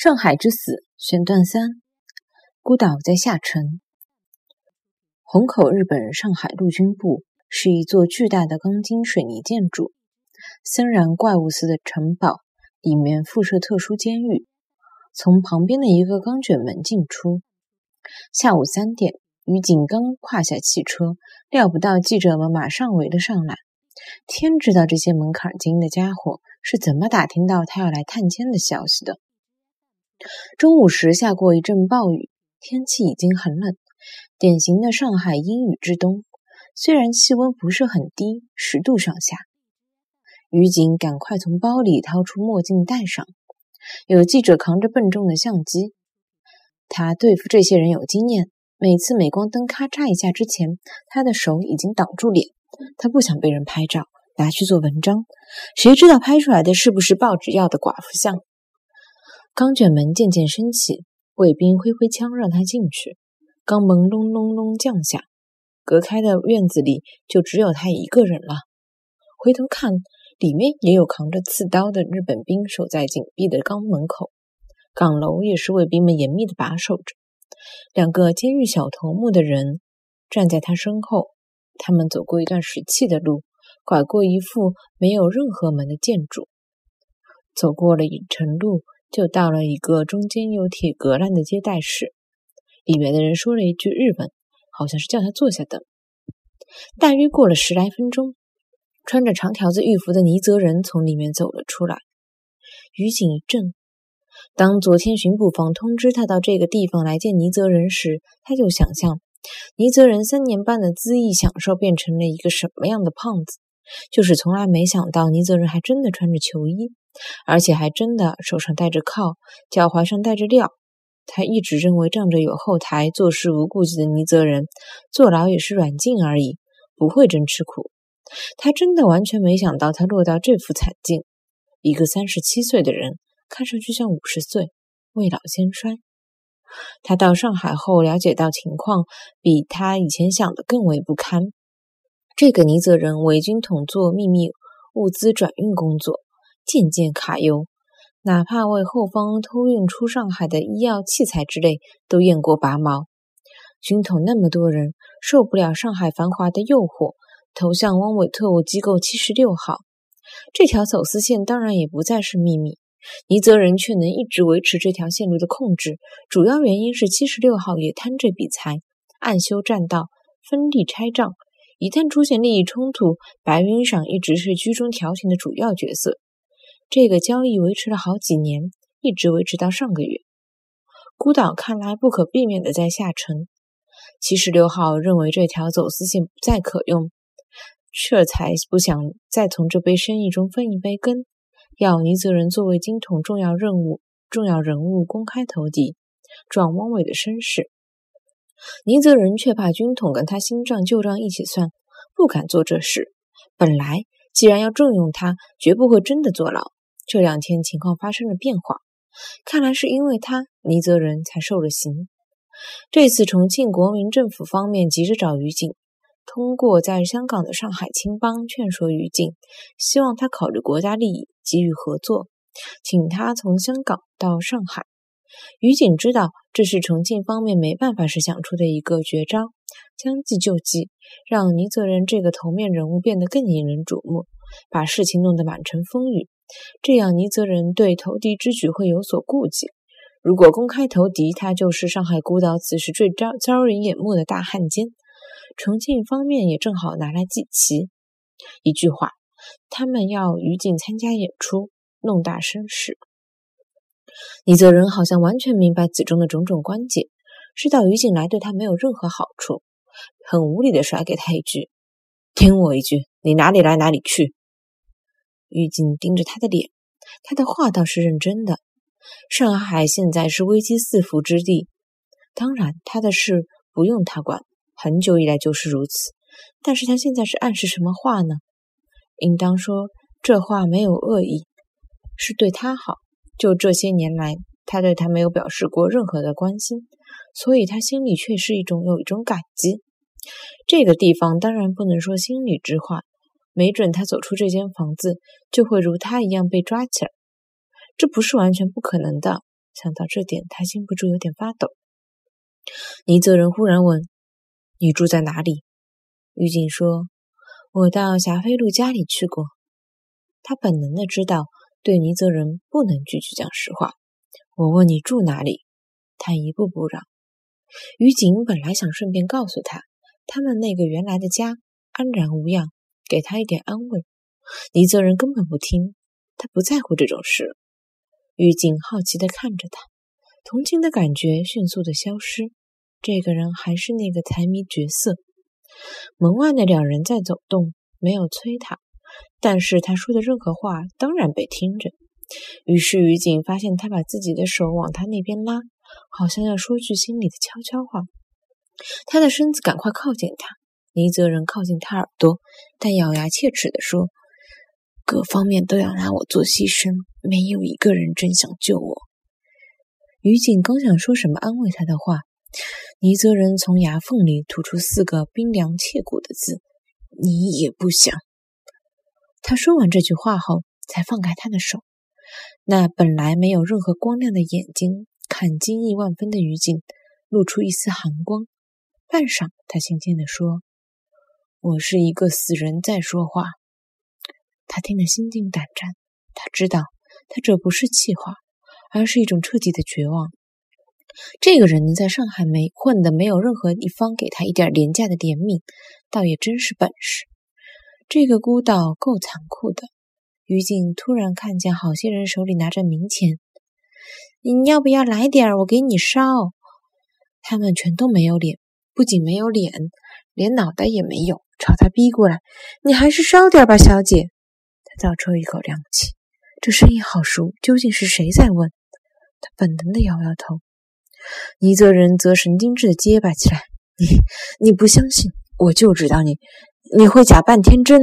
上海之死选段三：孤岛在下沉。虹口日本上海陆军部是一座巨大的钢筋水泥建筑，森然怪物似的城堡，里面附设特殊监狱。从旁边的一个钢卷门进出。下午三点，于景刚跨下汽车，料不到记者们马上围了上来。天知道这些门槛精的家伙是怎么打听到他要来探监的消息的。中午时下过一阵暴雨，天气已经很冷，典型的上海阴雨之冬。虽然气温不是很低，十度上下。于警赶快从包里掏出墨镜戴上。有记者扛着笨重的相机，他对付这些人有经验。每次镁光灯咔嚓一下之前，他的手已经挡住脸。他不想被人拍照，拿去做文章。谁知道拍出来的是不是报纸要的寡妇像？钢卷门渐渐升起，卫兵挥挥枪让他进去。钢门隆隆隆降下，隔开的院子里就只有他一个人了。回头看，里面也有扛着刺刀的日本兵守在紧闭的钢门口，岗楼也是卫兵们严密的把守着。两个监狱小头目的人站在他身后，他们走过一段石砌的路，拐过一副没有任何门的建筑，走过了一程路。就到了一个中间有铁隔栏的接待室，里面的人说了一句日文，好像是叫他坐下等。大约过了十来分钟，穿着长条子浴服的尼泽人从里面走了出来。于景一震，当昨天巡捕房通知他到这个地方来见尼泽人时，他就想象尼泽人三年半的恣意享受变成了一个什么样的胖子，就是从来没想到尼泽人还真的穿着球衣。而且还真的手上戴着铐，脚踝上带着镣。他一直认为仗着有后台，做事无顾忌的尼泽人坐牢也是软禁而已，不会真吃苦。他真的完全没想到他落到这副惨境。一个三十七岁的人，看上去像五十岁，未老先衰。他到上海后了解到情况，比他以前想的更为不堪。这个尼泽人为军统做秘密物资转运工作。渐渐卡优，哪怕为后方偷运出上海的医药器材之类，都验过拔毛。军统那么多人，受不了上海繁华的诱惑，投向汪伪特务机构七十六号。这条走私线当然也不再是秘密。尼泽人却能一直维持这条线路的控制，主要原因是七十六号也贪这笔财，暗修栈道，分利拆账。一旦出现利益冲突，白云赏一直是居中调停的主要角色。这个交易维持了好几年，一直维持到上个月。孤岛看来不可避免的在下沉。七十六号认为这条走私线不再可用，这才不想再从这杯生意中分一杯羹，要尼泽人作为金统重要任务、重要人物公开投敌，撞汪伪的身世。倪泽仁却怕军统跟他新账旧账一起算，不敢做这事。本来既然要重用他，绝不会真的坐牢。这两天情况发生了变化，看来是因为他倪泽仁才受了刑。这次重庆国民政府方面急着找于静，通过在香港的上海青帮劝说于静，希望他考虑国家利益，给予合作，请他从香港到上海。于景知道这是重庆方面没办法时想出的一个绝招，将计就计，让倪泽仁这个头面人物变得更引人瞩目，把事情弄得满城风雨。这样，倪泽仁对投敌之举会有所顾忌。如果公开投敌，他就是上海孤岛此时最招招人眼目的大汉奸。重庆方面也正好拿来祭旗。一句话，他们要于景参加演出，弄大声势。李泽仁好像完全明白子中的种种关节，知道于景来对他没有任何好处，很无理的甩给他一句：“听我一句，你哪里来哪里去。”狱警盯着他的脸，他的话倒是认真的。上海现在是危机四伏之地，当然他的事不用他管，很久以来就是如此。但是他现在是暗示什么话呢？应当说这话没有恶意，是对他好。就这些年来，他对他没有表示过任何的关心，所以他心里却是一种有一种感激。这个地方当然不能说心里之话。没准他走出这间房子，就会如他一样被抓起来。这不是完全不可能的。想到这点，他禁不住有点发抖。倪泽仁忽然问：“你住在哪里？”狱警说：“我到霞飞路家里去过。”他本能的知道，对倪泽仁不能句句讲实话。我问你住哪里，他一步步让。于景本来想顺便告诉他，他们那个原来的家安然无恙，给他一点安慰。倪泽仁根本不听，他不在乎这种事。于景好奇地看着他，同情的感觉迅速的消失。这个人还是那个财迷角色。门外的两人在走动，没有催他，但是他说的任何话当然被听着。于是于景发现他把自己的手往他那边拉，好像要说句心里的悄悄话。他的身子赶快靠近他，倪泽仁靠近他耳朵，但咬牙切齿地说：“各方面都要拿我做牺牲，没有一个人真想救我。”于景刚想说什么安慰他的话。倪泽仁从牙缝里吐出四个冰凉切骨的字：“你也不想。”他说完这句话后，才放开他的手。那本来没有任何光亮的眼睛，看惊异万分的于景，露出一丝寒光。半晌，他轻轻地说：“我是一个死人在说话。”他听得心惊胆战。他知道，他这不是气话，而是一种彻底的绝望。这个人能在上海没混的没有任何一方给他一点廉价的怜悯，倒也真是本事。这个孤岛够残酷的。于静突然看见好些人手里拿着冥钱，你要不要来点儿？我给你烧。他们全都没有脸，不仅没有脸，连脑袋也没有，朝他逼过来。你还是烧点吧，小姐。他倒抽一口凉气，这声音好熟，究竟是谁在问？他本能的摇摇头。倪泽仁则神经质的结巴起来：“你，你不相信，我就知道你，你会假扮天真。”